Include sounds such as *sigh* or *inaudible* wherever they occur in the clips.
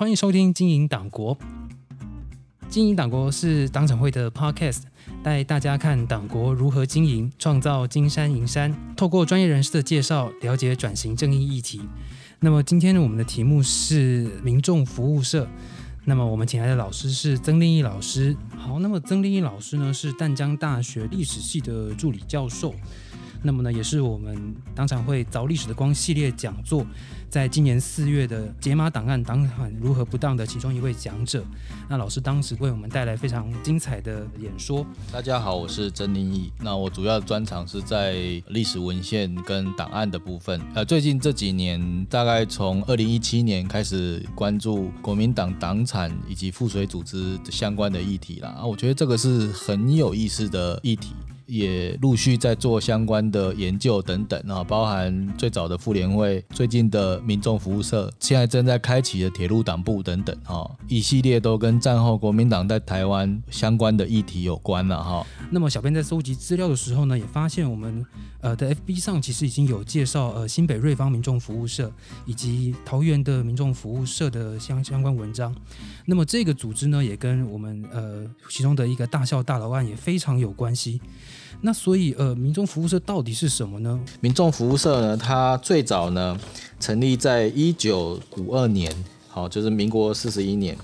欢迎收听《经营党国》。经营党国是党产会的 Podcast，带大家看党国如何经营，创造金山银山。透过专业人士的介绍，了解转型正义议题。那么今天我们的题目是民众服务社。那么我们请来的老师是曾令义老师。好，那么曾令义老师呢是淡江大学历史系的助理教授。那么呢，也是我们党产会凿历史的光系列讲座，在今年四月的解码档案党产如何不当的其中一位讲者。那老师当时为我们带来非常精彩的演说。大家好，我是曾林义。那我主要专长是在历史文献跟档案的部分。呃，最近这几年，大概从二零一七年开始关注国民党党产以及附随组织相关的议题啦。啊，我觉得这个是很有意思的议题。也陆续在做相关的研究等等啊，包含最早的妇联会、最近的民众服务社，现在正在开启的铁路党部等等啊，一系列都跟战后国民党在台湾相关的议题有关了哈。那么小编在搜集资料的时候呢，也发现我们呃的 FB 上其实已经有介绍呃新北瑞芳民众服务社以及桃园的民众服务社的相相关文章。那么这个组织呢，也跟我们呃其中的一个大校大楼案也非常有关系。那所以，呃，民众服务社到底是什么呢？民众服务社呢，它最早呢成立在一九五二年，好，就是民国四十一年，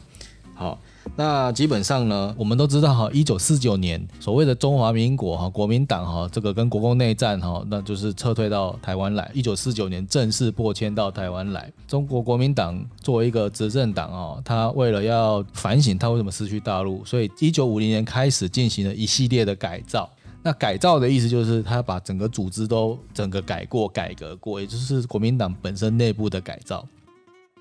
好，那基本上呢，我们都知道哈，一九四九年所谓的中华民国哈，国民党哈，这个跟国共内战哈，那就是撤退到台湾来，一九四九年正式破迁到台湾来。中国国民党作为一个执政党哦，他为了要反省他为什么失去大陆，所以一九五零年开始进行了一系列的改造。那改造的意思就是，他把整个组织都整个改过、改革过，也就是国民党本身内部的改造。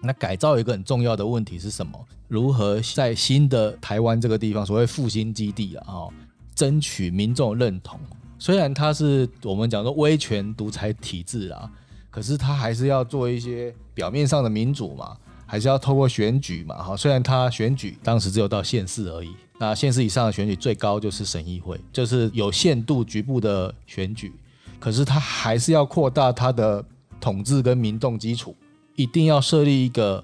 那改造一个很重要的问题是什么？如何在新的台湾这个地方，所谓复兴基地啊，哈，争取民众认同。虽然它是我们讲说威权独裁体制啊，可是他还是要做一些表面上的民主嘛，还是要透过选举嘛，哈。虽然他选举当时只有到县市而已。那县市以上的选举最高就是省议会，就是有限度局部的选举，可是他还是要扩大他的统治跟民众基础，一定要设立一个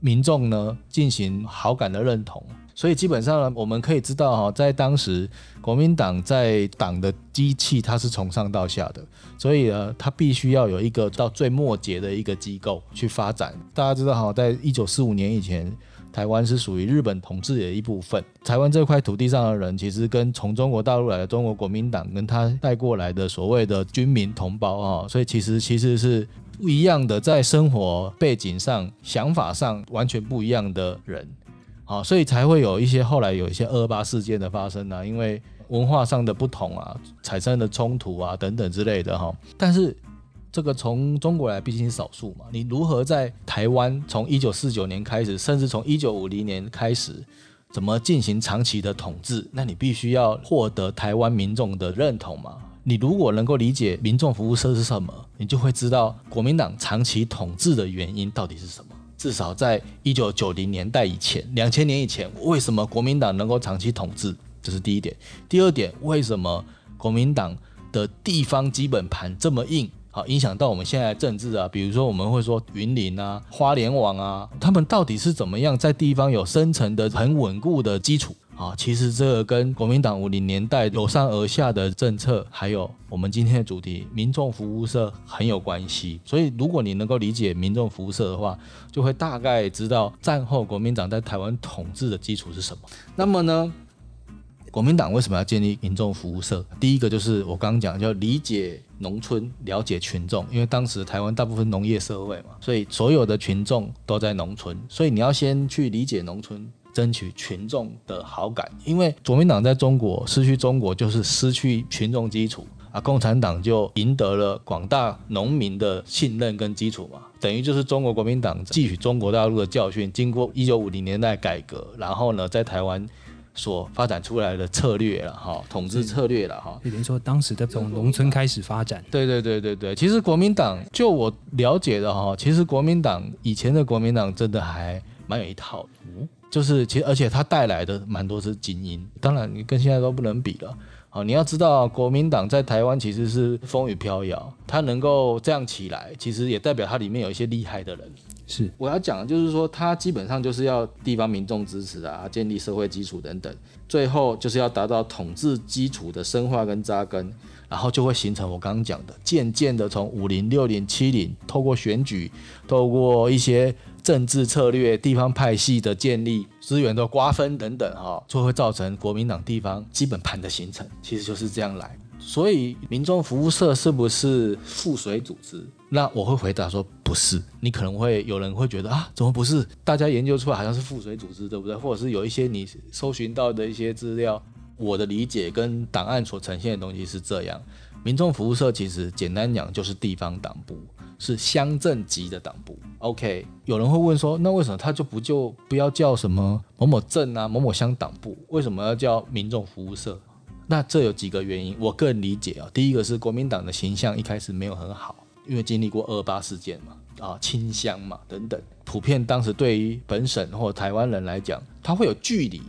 民众呢进行好感的认同。所以基本上呢，我们可以知道哈，在当时国民党在党的机器它是从上到下的，所以呢，它必须要有一个到最末节的一个机构去发展。大家知道哈，在一九四五年以前。台湾是属于日本统治的一部分。台湾这块土地上的人，其实跟从中国大陆来的中国国民党跟他带过来的所谓的军民同胞啊，所以其实其实是不一样的，在生活背景上、想法上完全不一样的人，好，所以才会有一些后来有一些二八事件的发生啊，因为文化上的不同啊，产生的冲突啊等等之类的哈，但是。这个从中国来毕竟是少数嘛，你如何在台湾从一九四九年开始，甚至从一九五零年开始，怎么进行长期的统治？那你必须要获得台湾民众的认同嘛。你如果能够理解民众服务社是什么，你就会知道国民党长期统治的原因到底是什么。至少在一九九零年代以前，两千年以前，为什么国民党能够长期统治？这是第一点。第二点，为什么国民党的地方基本盘这么硬？好，影响到我们现在政治啊，比如说我们会说云林啊、花莲网啊，他们到底是怎么样在地方有深层的很稳固的基础啊？其实这个跟国民党五零年代由上而下的政策，还有我们今天的主题民众服务社很有关系。所以如果你能够理解民众服务社的话，就会大概知道战后国民党在台湾统治的基础是什么。那么呢？国民党为什么要建立民众服务社？第一个就是我刚刚讲，叫理解农村，了解群众。因为当时台湾大部分农业社会嘛，所以所有的群众都在农村，所以你要先去理解农村，争取群众的好感。因为国民党在中国失去中国，就是失去群众基础啊。共产党就赢得了广大农民的信任跟基础嘛，等于就是中国国民党汲取中国大陆的教训，经过一九五零年代改革，然后呢，在台湾。所发展出来的策略了哈，统治策略了哈，比如说当时的从农村开始发展。对对对对对，其实国民党就我了解的哈，其实国民党以前的国民党真的还蛮有一套，就是其实而且它带来的蛮多是精英，当然你跟现在都不能比了。好，你要知道国民党在台湾其实是风雨飘摇，它能够这样起来，其实也代表它里面有一些厉害的人。是我要讲的就是说，它基本上就是要地方民众支持啊，建立社会基础等等，最后就是要达到统治基础的深化跟扎根，然后就会形成我刚刚讲的，渐渐的从五零、六零、七零，透过选举，透过一些政治策略、地方派系的建立、资源的瓜分等等，哈，就会造成国民党地方基本盘的形成，其实就是这样来。所以民众服务社是不是附水组织？那我会回答说不是。你可能会有人会觉得啊，怎么不是？大家研究出来好像是附水组织，对不对？或者是有一些你搜寻到的一些资料，我的理解跟档案所呈现的东西是这样。民众服务社其实简单讲就是地方党部，是乡镇级的党部。OK，有人会问说，那为什么他就不就不要叫什么某某镇啊、某某乡党部？为什么要叫民众服务社？那这有几个原因，我个人理解啊，第一个是国民党的形象一开始没有很好，因为经历过二八事件嘛，啊清乡嘛等等，普遍当时对于本省或台湾人来讲，他会有距离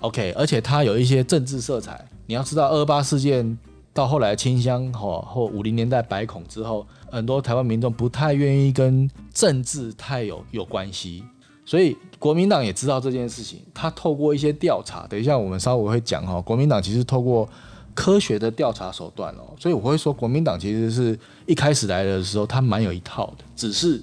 ，OK，而且他有一些政治色彩。你要知道二八事件到后来清乡或或五零年代白孔之后，很多台湾民众不太愿意跟政治太有有关系。所以国民党也知道这件事情，他透过一些调查，等一下我们稍微会讲哈，国民党其实透过科学的调查手段哦，所以我会说国民党其实是一开始来的时候，他蛮有一套的，只是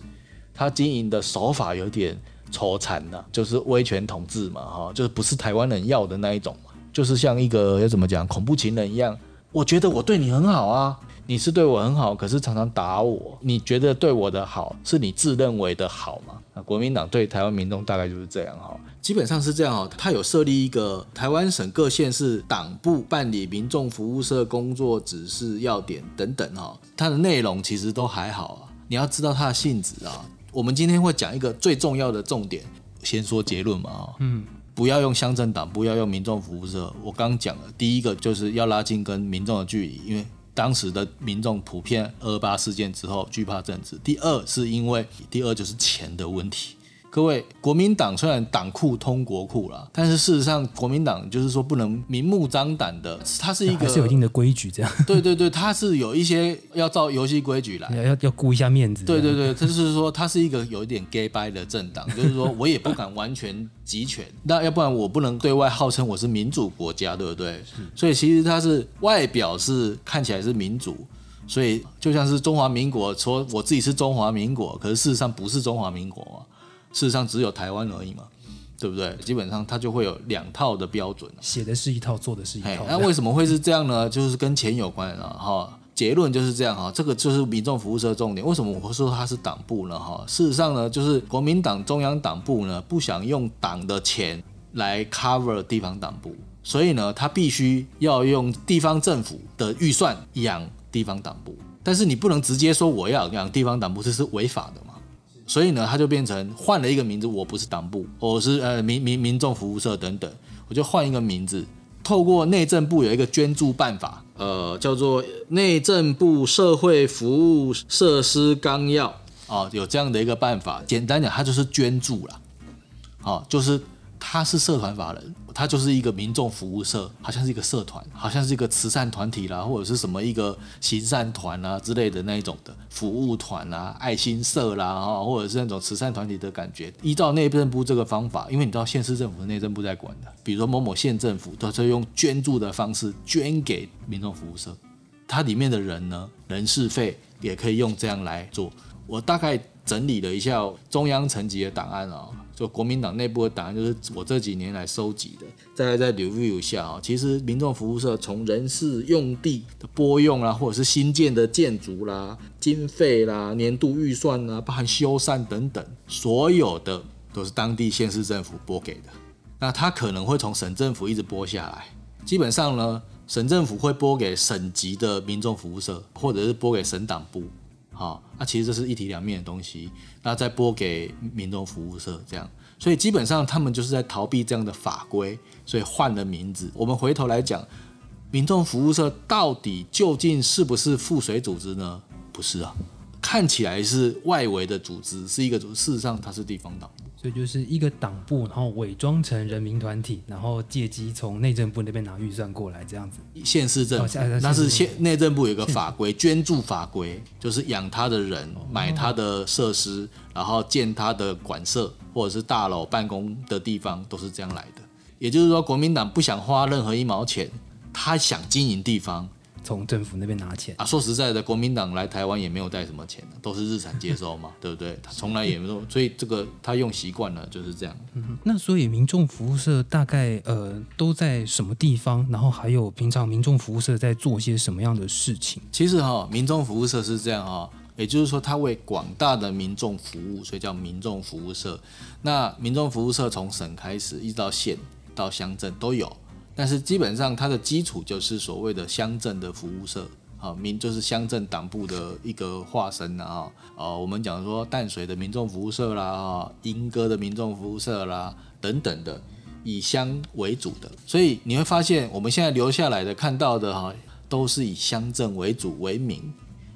他经营的手法有点抽残的，就是威权统治嘛哈，就是不是台湾人要的那一种，就是像一个要怎么讲恐怖情人一样，我觉得我对你很好啊。你是对我很好，可是常常打我。你觉得对我的好是你自认为的好吗？那国民党对台湾民众大概就是这样哈，基本上是这样哦。他有设立一个台湾省各县市党部办理民众服务社工作指示要点等等哈，它的内容其实都还好啊。你要知道它的性质啊。我们今天会讲一个最重要的重点，先说结论嘛哈。嗯，不要用乡镇党，不要用民众服务社。我刚讲了，第一个就是要拉近跟民众的距离，因为。当时的民众普遍二八事件之后惧怕政治。第二是因为，第二就是钱的问题。各位，国民党虽然党库通国库啦，但是事实上，国民党就是说不能明目张胆的，它是一个是有一定的规矩，这样。*laughs* 对对对，它是有一些要照游戏规矩来，*laughs* 要要顾一下面子。对对对，就是说它是一个有一点 gay by 的政党，就是说我也不敢完全集权，*laughs* 那要不然我不能对外号称我是民主国家，对不对？所以其实它是外表是看起来是民主，所以就像是中华民国说我自己是中华民国，可是事实上不是中华民国嘛。事实上只有台湾而已嘛，对不对？基本上它就会有两套的标准，写的是一套，做的是一套。那为什么会是这样呢？就是跟钱有关了哈。结论就是这样哈，这个就是民众服务社重点。为什么我会说它是党部呢？哈，事实上呢，就是国民党中央党部呢不想用党的钱来 cover 地方党部，所以呢，他必须要用地方政府的预算养地方党部。但是你不能直接说我要养地方党部，这是违法的。所以呢，他就变成换了一个名字，我不是党部，我是呃民民民众服务社等等，我就换一个名字。透过内政部有一个捐助办法，呃，叫做内政部社会服务设施纲要啊，有这样的一个办法。简单讲，它就是捐助了，好，就是。他是社团法人，他就是一个民众服务社，好像是一个社团，好像是一个慈善团体啦，或者是什么一个行善团啊之类的那一种的服务团啊、爱心社啦，哈，或者是那种慈善团体的感觉。依照内政部这个方法，因为你知道县市政府内政部在管的，比如说某某县政府都是用捐助的方式捐给民众服务社，它里面的人呢，人事费也可以用这样来做。我大概整理了一下中央层级的档案啊。就国民党内部的档案，就是我这几年来收集的，大概在 review 一下啊，其实民众服务社从人事用地的拨用啦，或者是新建的建筑啦、经费啦、年度预算啦，包含修缮等等，所有的都是当地县市政府拨给的。那他可能会从省政府一直拨下来，基本上呢，省政府会拨给省级的民众服务社，或者是拨给省党部。好，那其实这是一体两面的东西，那再拨给民众服务社这样，所以基本上他们就是在逃避这样的法规，所以换了名字。我们回头来讲，民众服务社到底究竟是不是附水组织呢？不是啊，看起来是外围的组织，是一个组，事实上它是地方党。所以就是一个党部，然后伪装成人民团体，然后借机从内政部那边拿预算过来，这样子。县市政那是县县内政部有一个法规，捐助法规，就是养他的人，哦买他的设施，然后建他的馆舍或者是大楼办公的地方，都是这样来的。也就是说，国民党不想花任何一毛钱，他想经营地方从政府那边拿钱。啊。说实在的，国民党来台湾也没有带什么钱都是日产接收嘛，*laughs* 对不对？他从来也没有，所以这个他用习惯了，就是这样。嗯那所以民众服务社大概呃都在什么地方？然后还有平常民众服务社在做些什么样的事情？其实哈、民众服务社是这样哈、也就是说，它为广大的民众服务，所以叫民众服务社。那民众服务社从省开始，一直到县到乡镇都有，但是基本上它的基础就是所谓的乡镇的服务社。啊，民就是乡镇党部的一个化身啊，呃，我们讲说淡水的民众服务社啦，啊，莺歌的民众服务社啦，等等的，以乡为主的，所以你会发现我们现在留下来的看到的哈，都是以乡镇为主为名，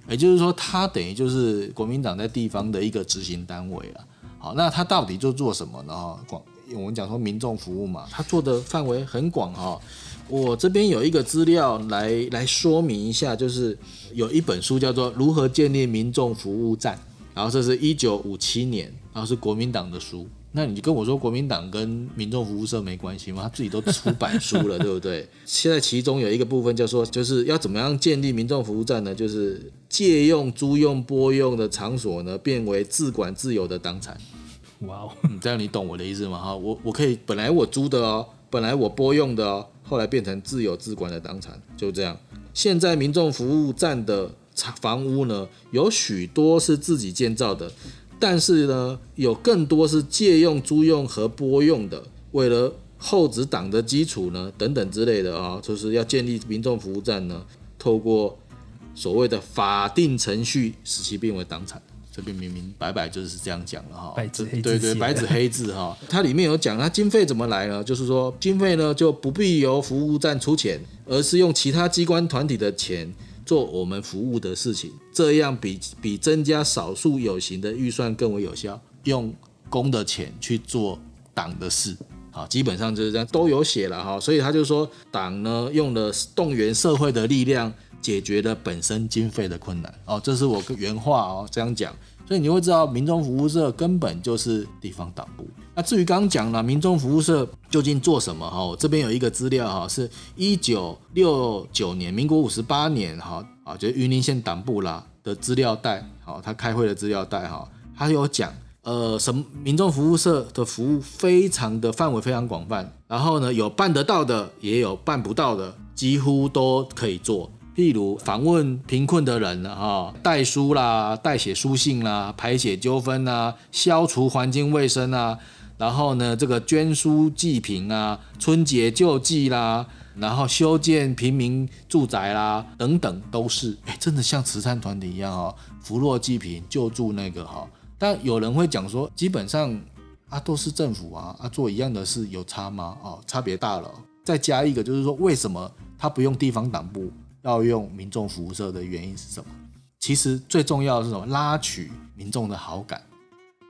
也就是说，它等于就是国民党在地方的一个执行单位啊。好，那它到底就做什么呢？哈，广我们讲说民众服务嘛，它做的范围很广哈。我这边有一个资料来来说明一下，就是有一本书叫做《如何建立民众服务站》，然后这是一九五七年，然后是国民党的书。那你就跟我说国民党跟民众服务社没关系吗？他自己都出版书了，对不对？现在其中有一个部分叫说，就是要怎么样建立民众服务站呢？就是借用、租用、拨用的场所呢，变为自管自有的党产。哇哦，这样你懂我的意思吗？哈，我我可以本来我租的哦，本来我拨用的哦，后来变成自有自管的党产，就这样。现在民众服务站的房屋呢，有许多是自己建造的，但是呢，有更多是借用、租用和拨用的。为了后指党的基础呢，等等之类的啊，就是要建立民众服务站呢，透过所谓的法定程序使其变为党产。这边明明白白就是这样讲了哈，白纸黑字对对，白纸黑字哈，它里面有讲，它经费怎么来呢？就是说经费呢就不必由服务站出钱，而是用其他机关团体的钱做我们服务的事情，这样比比增加少数有形的预算更为有效，用公的钱去做党的事。好，基本上就是这样，都有写了哈，所以他就说，党呢用了动员社会的力量，解决了本身经费的困难。哦，这是我原话哦，这样讲。所以你会知道，民众服务社根本就是地方党部。那至于刚刚讲了，民众服务社究竟做什么？哈，我这边有一个资料哈，是一九六九年，民国五十八年哈啊，就是云林县党部啦的资料袋，好，他开会的资料袋哈，他有讲。呃，什么民众服务社的服务非常的范围非常广泛，然后呢，有办得到的，也有办不到的，几乎都可以做。例如访问贫困的人啊，代书啦、代写书信啦、排解纠纷啦、消除环境卫生啊，然后呢，这个捐书济贫啊、春节救济啦，然后修建平民住宅啦，等等，都是哎，真的像慈善团体一样哈，扶弱济贫、救助那个哈。但有人会讲说，基本上啊都是政府啊啊做一样的事有差吗？哦，差别大了。再加一个就是说，为什么他不用地方党部，要用民众服务社的原因是什么？其实最重要的是什么？拉取民众的好感。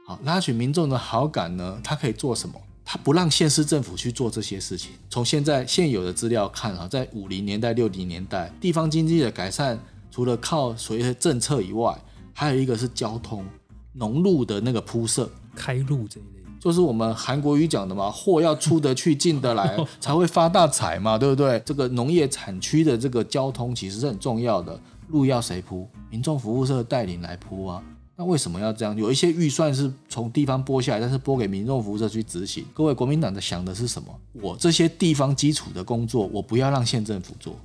好，拉取民众的好感呢，它可以做什么？它不让县市政府去做这些事情。从现在现有的资料看啊，在五零年代、六零年代，地方经济的改善，除了靠所谓的政策以外，还有一个是交通。农路的那个铺设，开路这一类，就是我们韩国语讲的嘛，*laughs* 货要出得去进得来，才会发大财嘛，对不对？这个农业产区的这个交通其实是很重要的，路要谁铺？民众服务社带领来铺啊。那为什么要这样？有一些预算是从地方拨下来，但是拨给民众服务社去执行。各位国民党的想的是什么？我这些地方基础的工作，我不要让县政府做，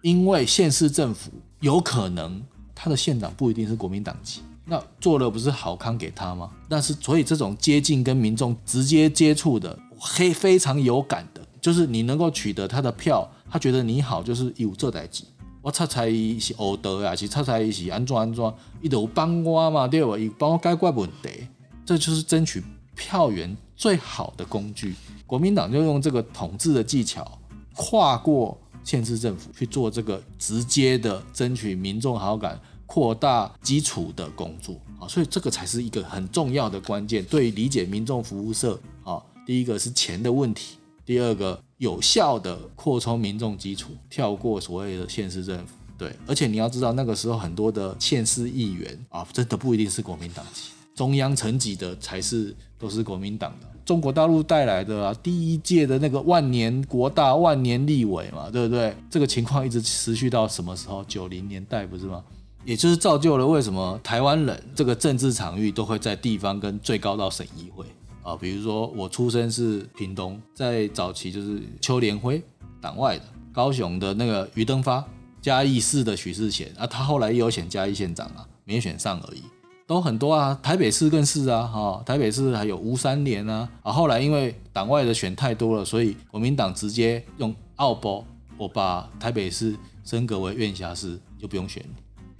因为县市政府有可能他的县长不一定是国民党籍。那做了不是好康给他吗？但是所以这种接近跟民众直接接触的，黑非常有感的，就是你能够取得他的票，他觉得你好，就是有这代志。我擦才是欧德啊，是擦才是安装安装，伊都有帮我嘛，对吧？伊帮我解决问题，这就是争取票源最好的工具。国民党就用这个统治的技巧，跨过县市政府去做这个直接的争取民众好感。扩大基础的工作啊，所以这个才是一个很重要的关键。对理解民众服务社啊，第一个是钱的问题，第二个有效的扩充民众基础，跳过所谓的县市政府。对，而且你要知道，那个时候很多的县市议员啊，真的不一定是国民党籍，中央层级的才是都是国民党的。中国大陆带来的啊，第一届的那个万年国大、万年立委嘛，对不对？这个情况一直持续到什么时候？九零年代不是吗？也就是造就了为什么台湾人这个政治场域都会在地方跟最高到省议会啊。比如说我出生是屏东，在早期就是邱连辉党外的，高雄的那个余登发，嘉义市的许世贤啊，他后来也有选嘉义县长啊，没选上而已。都很多啊，台北市更是啊，哈，台北市还有吴三连啊，啊，后来因为党外的选太多了，所以国民党直接用奥博，我把台北市升格为院辖市，就不用选了，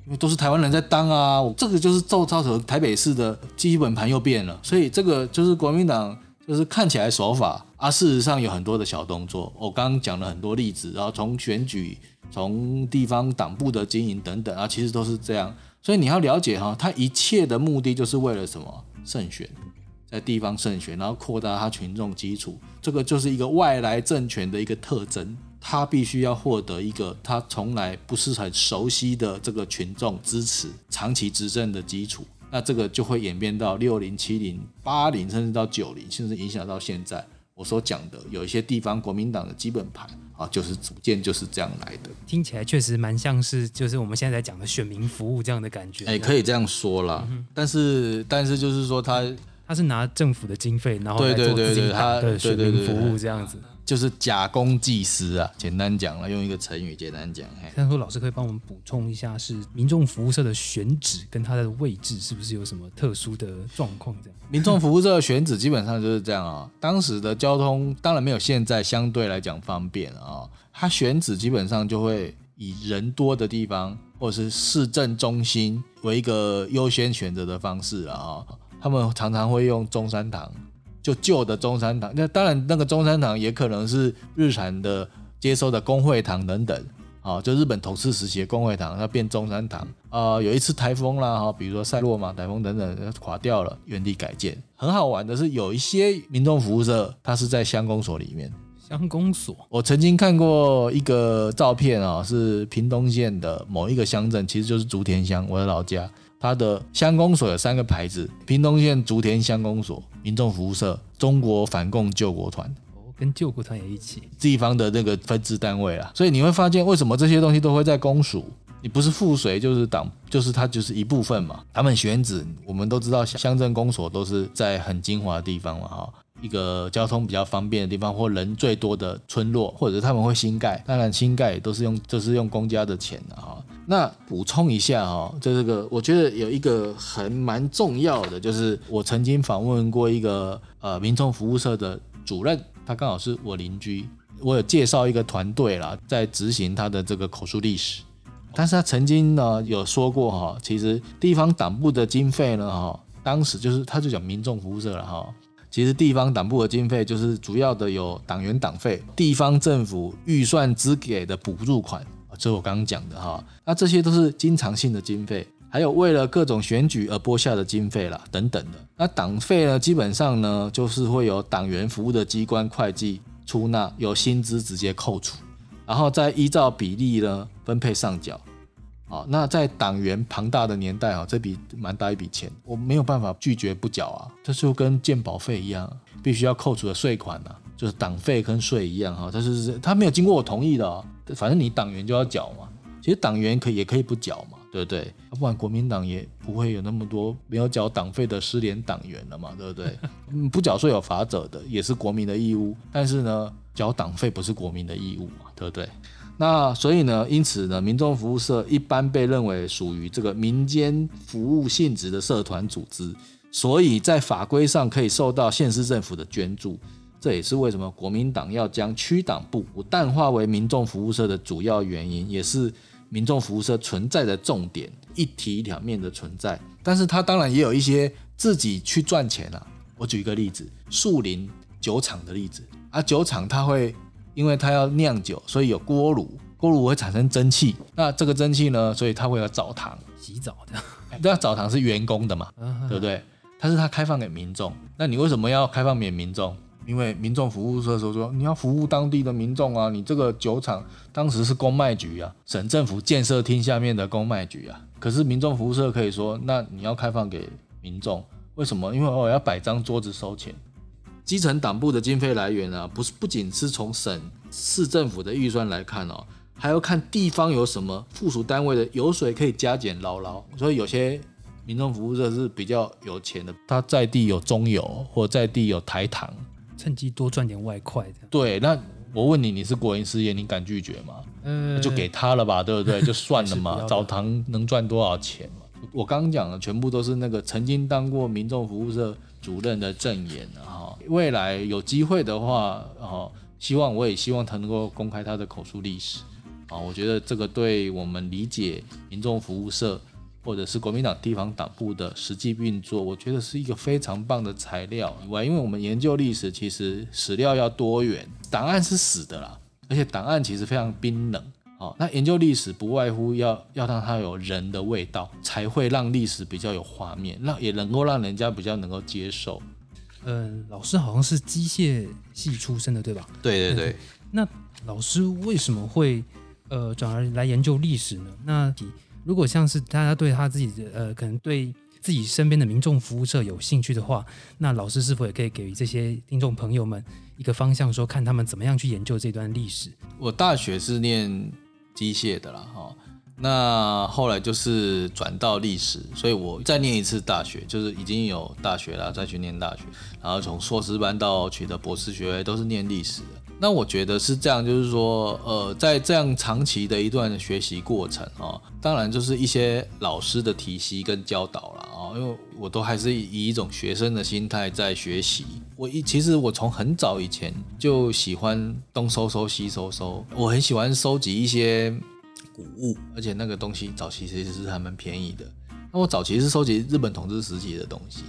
因为都是台湾人在当啊，这个就是造造成台北市的基本盘又变了，所以这个就是国民党就是看起来守法啊，事实上有很多的小动作，我刚刚讲了很多例子，然后从选举、从地方党部的经营等等啊，其实都是这样。所以你要了解哈，他一切的目的就是为了什么？胜选，在地方胜选，然后扩大他群众基础，这个就是一个外来政权的一个特征。他必须要获得一个他从来不是很熟悉的这个群众支持，长期执政的基础。那这个就会演变到六零、七零、八零，甚至到九零，甚至影响到现在。我所讲的有一些地方国民党的基本盘啊，就是逐渐就是这样来的。听起来确实蛮像是，就是我们现在在讲的选民服务这样的感觉。哎，可以这样说啦。但是，但是就是说，他他是拿政府的经费，然后来做自己的选民服务这样子。就是假公济私啊，简单讲了，用一个成语简单讲。但说老师可以帮我们补充一下，是民众服务社的选址跟它的位置是不是有什么特殊的状况？这样，民众服务社的选址基本上就是这样啊。当时的交通当然没有现在相对来讲方便啊，它选址基本上就会以人多的地方或者是市政中心为一个优先选择的方式啊。他们常常会用中山堂。就旧的中山堂，那当然那个中山堂也可能是日产的接收的工会堂等等，啊，就日本统治时期的工会堂，它变中山堂啊。有一次台风啦，哈，比如说塞洛马台风等等，垮掉了，原地改建。很好玩的是，有一些民众服务社，它是在乡公所里面。乡公所，我曾经看过一个照片啊，是屏东县的某一个乡镇，其实就是竹田乡，我的老家。它的乡公所有三个牌子：屏东县竹田乡公所、民众服务社、中国反共救国团。哦，跟救国团也一起，地方的那个分支单位啊。所以你会发现，为什么这些东西都会在公署？你不是附随，就是党，就是它就是一部分嘛。他们选址，我们都知道，乡镇公所都是在很精华的地方嘛，哈。一个交通比较方便的地方，或人最多的村落，或者他们会新盖，当然新盖都是用都是用公家的钱的哈。那补充一下哈，就这个我觉得有一个很蛮重要的，就是我曾经访问过一个呃民众服务社的主任，他刚好是我邻居，我有介绍一个团队啦，在执行他的这个口述历史，但是他曾经呢有说过哈，其实地方党部的经费呢哈，当时就是他就讲民众服务社了哈。其实地方党部的经费就是主要的有党员党费、地方政府预算支给的补助款，这我刚刚讲的哈。那这些都是经常性的经费，还有为了各种选举而拨下的经费啦，等等的。那党费呢，基本上呢就是会有党员服务的机关会计出纳，有薪资直接扣除，然后再依照比例呢分配上缴。啊，那在党员庞大的年代啊，这笔蛮大一笔钱，我没有办法拒绝不缴啊。这就跟健保费一样，必须要扣除的税款呐，就是党费跟税一样哈。他是他没有经过我同意的，反正你党员就要缴嘛。其实党员可以也可以不缴嘛，对不对？不然国民党也不会有那么多没有缴党费的失联党员了嘛，对不对？*laughs* 嗯，不缴税有法者的，也是国民的义务。但是呢，缴党费不是国民的义务嘛，对不对？那所以呢，因此呢，民众服务社一般被认为属于这个民间服务性质的社团组织，所以在法规上可以受到县市政府的捐助。这也是为什么国民党要将区党部淡化为民众服务社的主要原因，也是民众服务社存在的重点，一体两面的存在。但是它当然也有一些自己去赚钱啊。我举一个例子，树林酒厂的例子啊，酒厂它会。因为它要酿酒，所以有锅炉，锅炉会产生蒸汽，那这个蒸汽呢，所以它会有澡堂，洗澡的，那澡堂是员工的嘛，嗯对不对？它是它开放给民众，那你为什么要开放给民众？因为民众服务社说说你要服务当地的民众啊，你这个酒厂当时是公卖局啊，省政府建设厅下面的公卖局啊，可是民众服务社可以说，那你要开放给民众，为什么？因为我要摆张桌子收钱。基层党部的经费来源啊，不是不仅是从省市政府的预算来看哦，还要看地方有什么附属单位的油水可以加减捞捞。所以有些民众服务社是比较有钱的，他在地有中油或在地有台糖。趁机多赚点外快的。对，那我问你，你是国营事业，你敢拒绝吗？呃，就给他了吧，对不对？*laughs* 就算了嘛，澡堂能赚多少钱嘛？我刚刚讲的全部都是那个曾经当过民众服务社主任的证言啊哈。未来有机会的话，哈，希望我也希望他能够公开他的口述历史啊。我觉得这个对我们理解民众服务社或者是国民党地方党部的实际运作，我觉得是一个非常棒的材料。以外，因为我们研究历史，其实史料要多元，档案是死的啦，而且档案其实非常冰冷。好，那研究历史不外乎要要让它有人的味道，才会让历史比较有画面，让也能够让人家比较能够接受。嗯，老师好像是机械系出身的，对吧？对对对，那老师为什么会呃转而来研究历史呢？那如果像是大家对他自己的呃，可能对自己身边的民众服务社有兴趣的话，那老师是否也可以给予这些听众朋友们一个方向，说看他们怎么样去研究这段历史？我大学是念机械的啦，哈，那后来就是转到历史，所以我再念一次大学，就是已经有大学了，再去念大学，然后从硕士班到取得博士学位都是念历史的。那我觉得是这样，就是说，呃，在这样长期的一段学习过程啊，当然就是一些老师的体系跟教导了啊，因为我都还是以一种学生的心态在学习。我一其实我从很早以前就喜欢东收收西收收，我很喜欢收集一些古物，而且那个东西早期其实是还蛮便宜的。那我早期是收集日本统治时期的东西，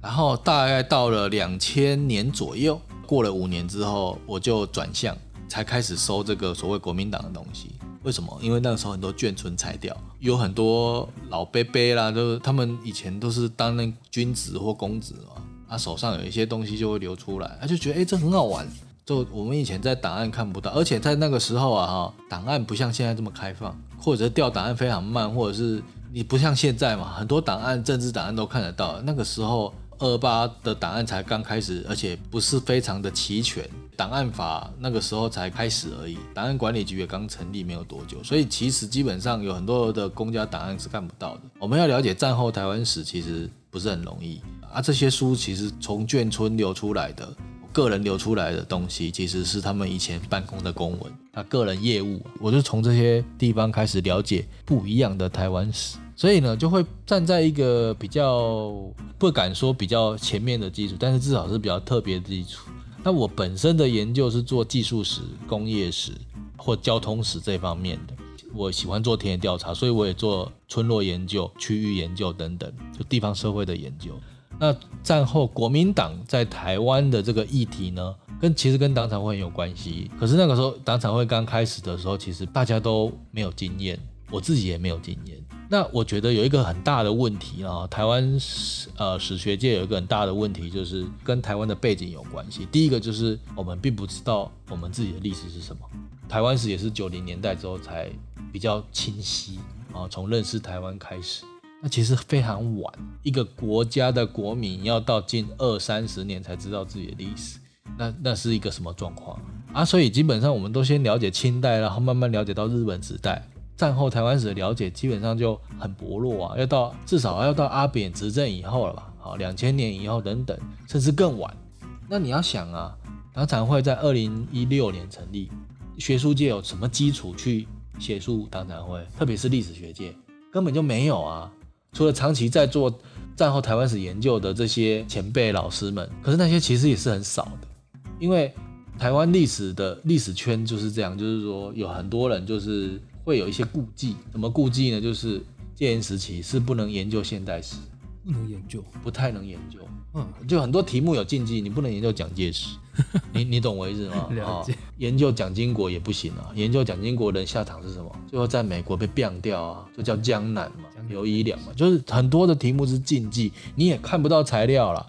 然后大概到了两千年左右，过了五年之后，我就转向，才开始收这个所谓国民党的东西。为什么？因为那个时候很多眷村拆掉，有很多老伯伯啦，都他们以前都是当那君子或公子嘛，他手上有一些东西就会流出来，他就觉得哎、诶这很好玩。就我们以前在档案看不到，而且在那个时候啊哈，档案不像现在这么开放，或者调档案非常慢，或者是你不像现在嘛，很多档案政治档案都看得到。那个时候二八的档案才刚开始，而且不是非常的齐全，档案法那个时候才开始而已，档案管理局也刚成立没有多久，所以其实基本上有很多的公家档案是看不到的。我们要了解战后台湾史，其实不是很容易啊。这些书其实从眷村流出来的。个人流出来的东西，其实是他们以前办公的公文，他个人业务，我就从这些地方开始了解不一样的台湾史，所以呢，就会站在一个比较不敢说比较前面的基础，但是至少是比较特别的基础。那我本身的研究是做技术史、工业史或交通史这方面的，我喜欢做田野调查，所以我也做村落研究、区域研究等等，就地方社会的研究。那战后国民党在台湾的这个议题呢，跟其实跟党产会很有关系。可是那个时候党产会刚开始的时候，其实大家都没有经验，我自己也没有经验。那我觉得有一个很大的问题啊，台湾史呃史学界有一个很大的问题，就是跟台湾的背景有关系。第一个就是我们并不知道我们自己的历史是什么，台湾史也是九零年代之后才比较清晰啊，从认识台湾开始。那其实非常晚，一个国家的国民要到近二三十年才知道自己的历史，那那是一个什么状况啊？所以基本上我们都先了解清代，然后慢慢了解到日本时代，战后台湾史的了解基本上就很薄弱啊，要到至少要到阿扁执政以后了吧？好，两千年以后等等，甚至更晚。那你要想啊，党产会在二零一六年成立，学术界有什么基础去写述党产会？特别是历史学界根本就没有啊。除了长期在做战后台湾史研究的这些前辈老师们，可是那些其实也是很少的，因为台湾历史的历史圈就是这样，就是说有很多人就是会有一些顾忌，什么顾忌呢？就是戒严时期是不能研究现代史，不能研究。不太能研究。嗯，就很多题目有禁忌，你不能研究蒋介石，*laughs* 你你懂我意思吗？*laughs* 了解哦研究蒋经国也不行啊，研究蒋经国人下场是什么？最后在美国被毙掉啊，就叫江南嘛刘一良嘛，就是很多的题目是禁忌，你也看不到材料了。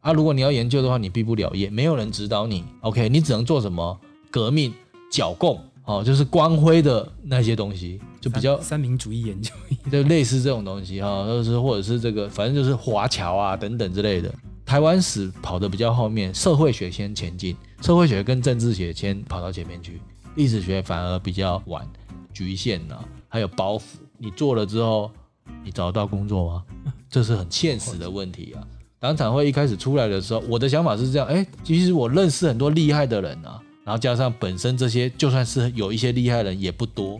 啊，如果你要研究的话，你毕不了业，没有人指导你。OK，你只能做什么革命、剿共，哦，就是光辉的那些东西，就比较三三民主义研究 *laughs* 就类似这种东西哈，就是或者是这个，反正就是华侨啊等等之类的。台湾史跑得比较后面，社会学先前进，社会学跟政治学先跑到前面去，历史学反而比较晚，局限了、还有包袱。你做了之后，你找得到工作吗？这是很现实的问题啊。党产会一开始出来的时候，我的想法是这样，哎，其实我认识很多厉害的人啊，然后加上本身这些，就算是有一些厉害人也不多，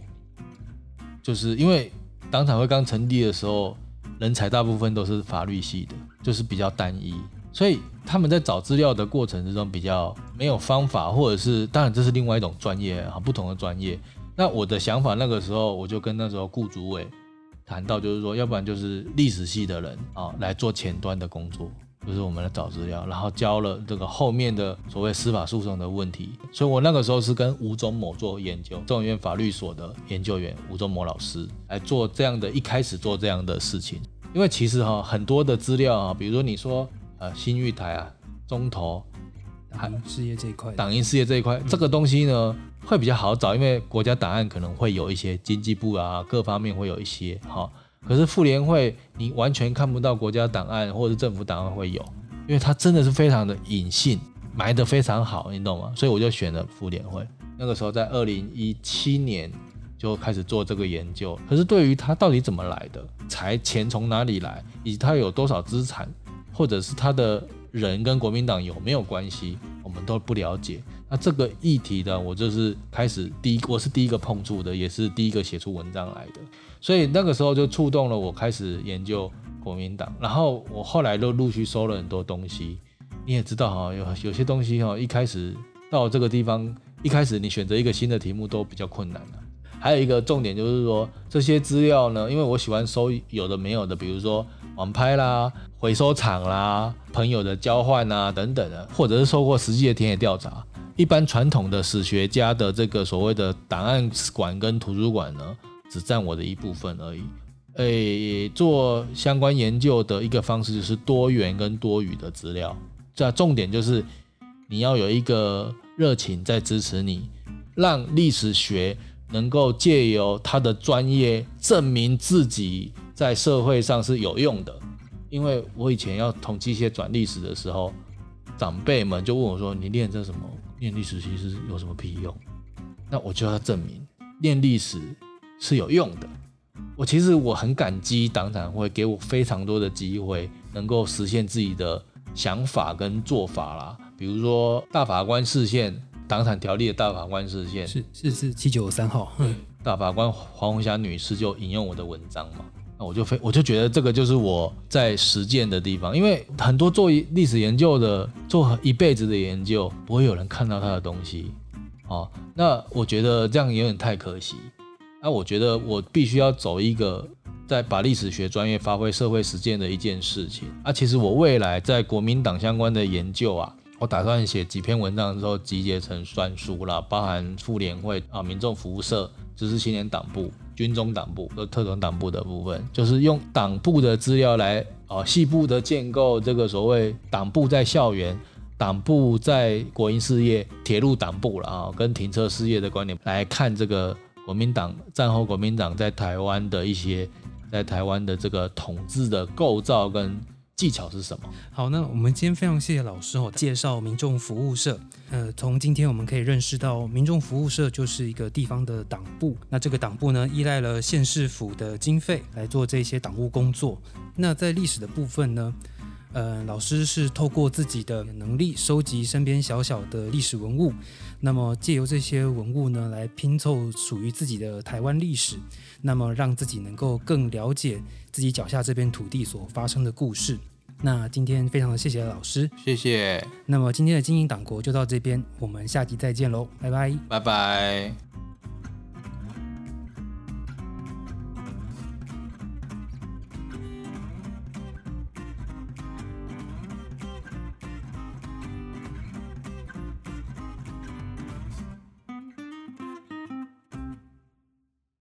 就是因为党产会刚成立的时候，人才大部分都是法律系的，就是比较单一，所以他们在找资料的过程之中比较没有方法，或者是当然这是另外一种专业啊，不同的专业。那我的想法那个时候，我就跟那时候顾主委谈到，就是说，要不然就是历史系的人啊来做前端的工作，就是我们来找资料，然后教了这个后面的所谓司法诉讼的问题。所以我那个时候是跟吴宗某做研究，中研院法律所的研究员吴宗某老师来做这样的，一开始做这样的事情。因为其实哈、很多的资料啊，比如说你说呃新玉台啊、中投、党营事业这一块的，党营事业这一块，这个东西呢会比较好找，因为国家档案可能会有一些经济部啊各方面会有一些哈、可是妇联会你完全看不到国家档案或者是政府档案会有，因为它真的是非常的隐性，埋得非常好，你懂吗？所以我就选了妇联会。那个时候在二零一七年就开始做这个研究，可是对于它到底怎么来的，财钱从哪里来，以及它有多少资产，或者是他的人跟国民党有没有关系，我们都不了解。那这个议题呢，我就是开始第一，我是第一个碰触的，也是第一个写出文章来的，所以那个时候就触动了我开始研究国民党。然后我后来都陆续收了很多东西，你也知道哈，有有些东西哈，一开始到这个地方，一开始你选择一个新的题目都比较困难的、还有一个重点就是说，这些资料呢，因为我喜欢收有的没有的，比如说网拍啦、回收厂啦、朋友的交换啊等等的，或者是受过实际的田野调查。一般传统的史学家的这个所谓的档案馆跟图书馆呢，只占我的一部分而已。诶，做相关研究的一个方式就是多元跟多语的资料。这重点就是你要有一个热情在支持你，让历史学能够借由他的专业证明自己在社会上是有用的。因为我以前要统计一些转历史的时候，长辈们就问我说：“你练这什么？练历史其实有什么屁用？”那我就要证明练历史是有用的。我其实我很感激党产会给我非常多的机会，能够实现自己的想法跟做法啦。比如说大法官视线，党产条例的大法官视线，是是是七九三号，嗯，大法官黄红霞女士就引用我的文章嘛，那我就非我就觉得这个就是我在实践的地方，因为很多做历史研究的，做一辈子的研究，不会有人看到他的东西，哦，那我觉得这样有点太可惜。那我觉得我必须要走一个在把历史学专业发挥社会实践的一件事情。啊，其实我未来在国民党相关的研究啊，我打算写几篇文章之后集结成算书啦，包含妇联会啊、民众服务社、知识青年党部、军中党部和特种党部的部分，就是用党部的资料来啊细部的建构这个所谓党部在校园。党部在国营事业、铁路党部了啊，跟停车事业的观点来看这个国民党战后国民党在台湾的一些在台湾的这个统治的构造跟技巧是什么？好，那我们今天非常谢谢老师哦介绍民众服务社。呃，从今天我们可以认识到，民众服务社就是一个地方的党部。那这个党部呢，依赖了县市府的经费来做这些党务工作。那在历史的部分呢，呃，老师是透过自己的能力收集身边小小的历史文物，那么借由这些文物呢，来拼凑属于自己的台湾历史，那么让自己能够更了解自己脚下这片土地所发生的故事。那今天非常的谢谢老师，谢谢，那么今天的经营党国就到这边，我们下集再见喽，拜拜。拜拜。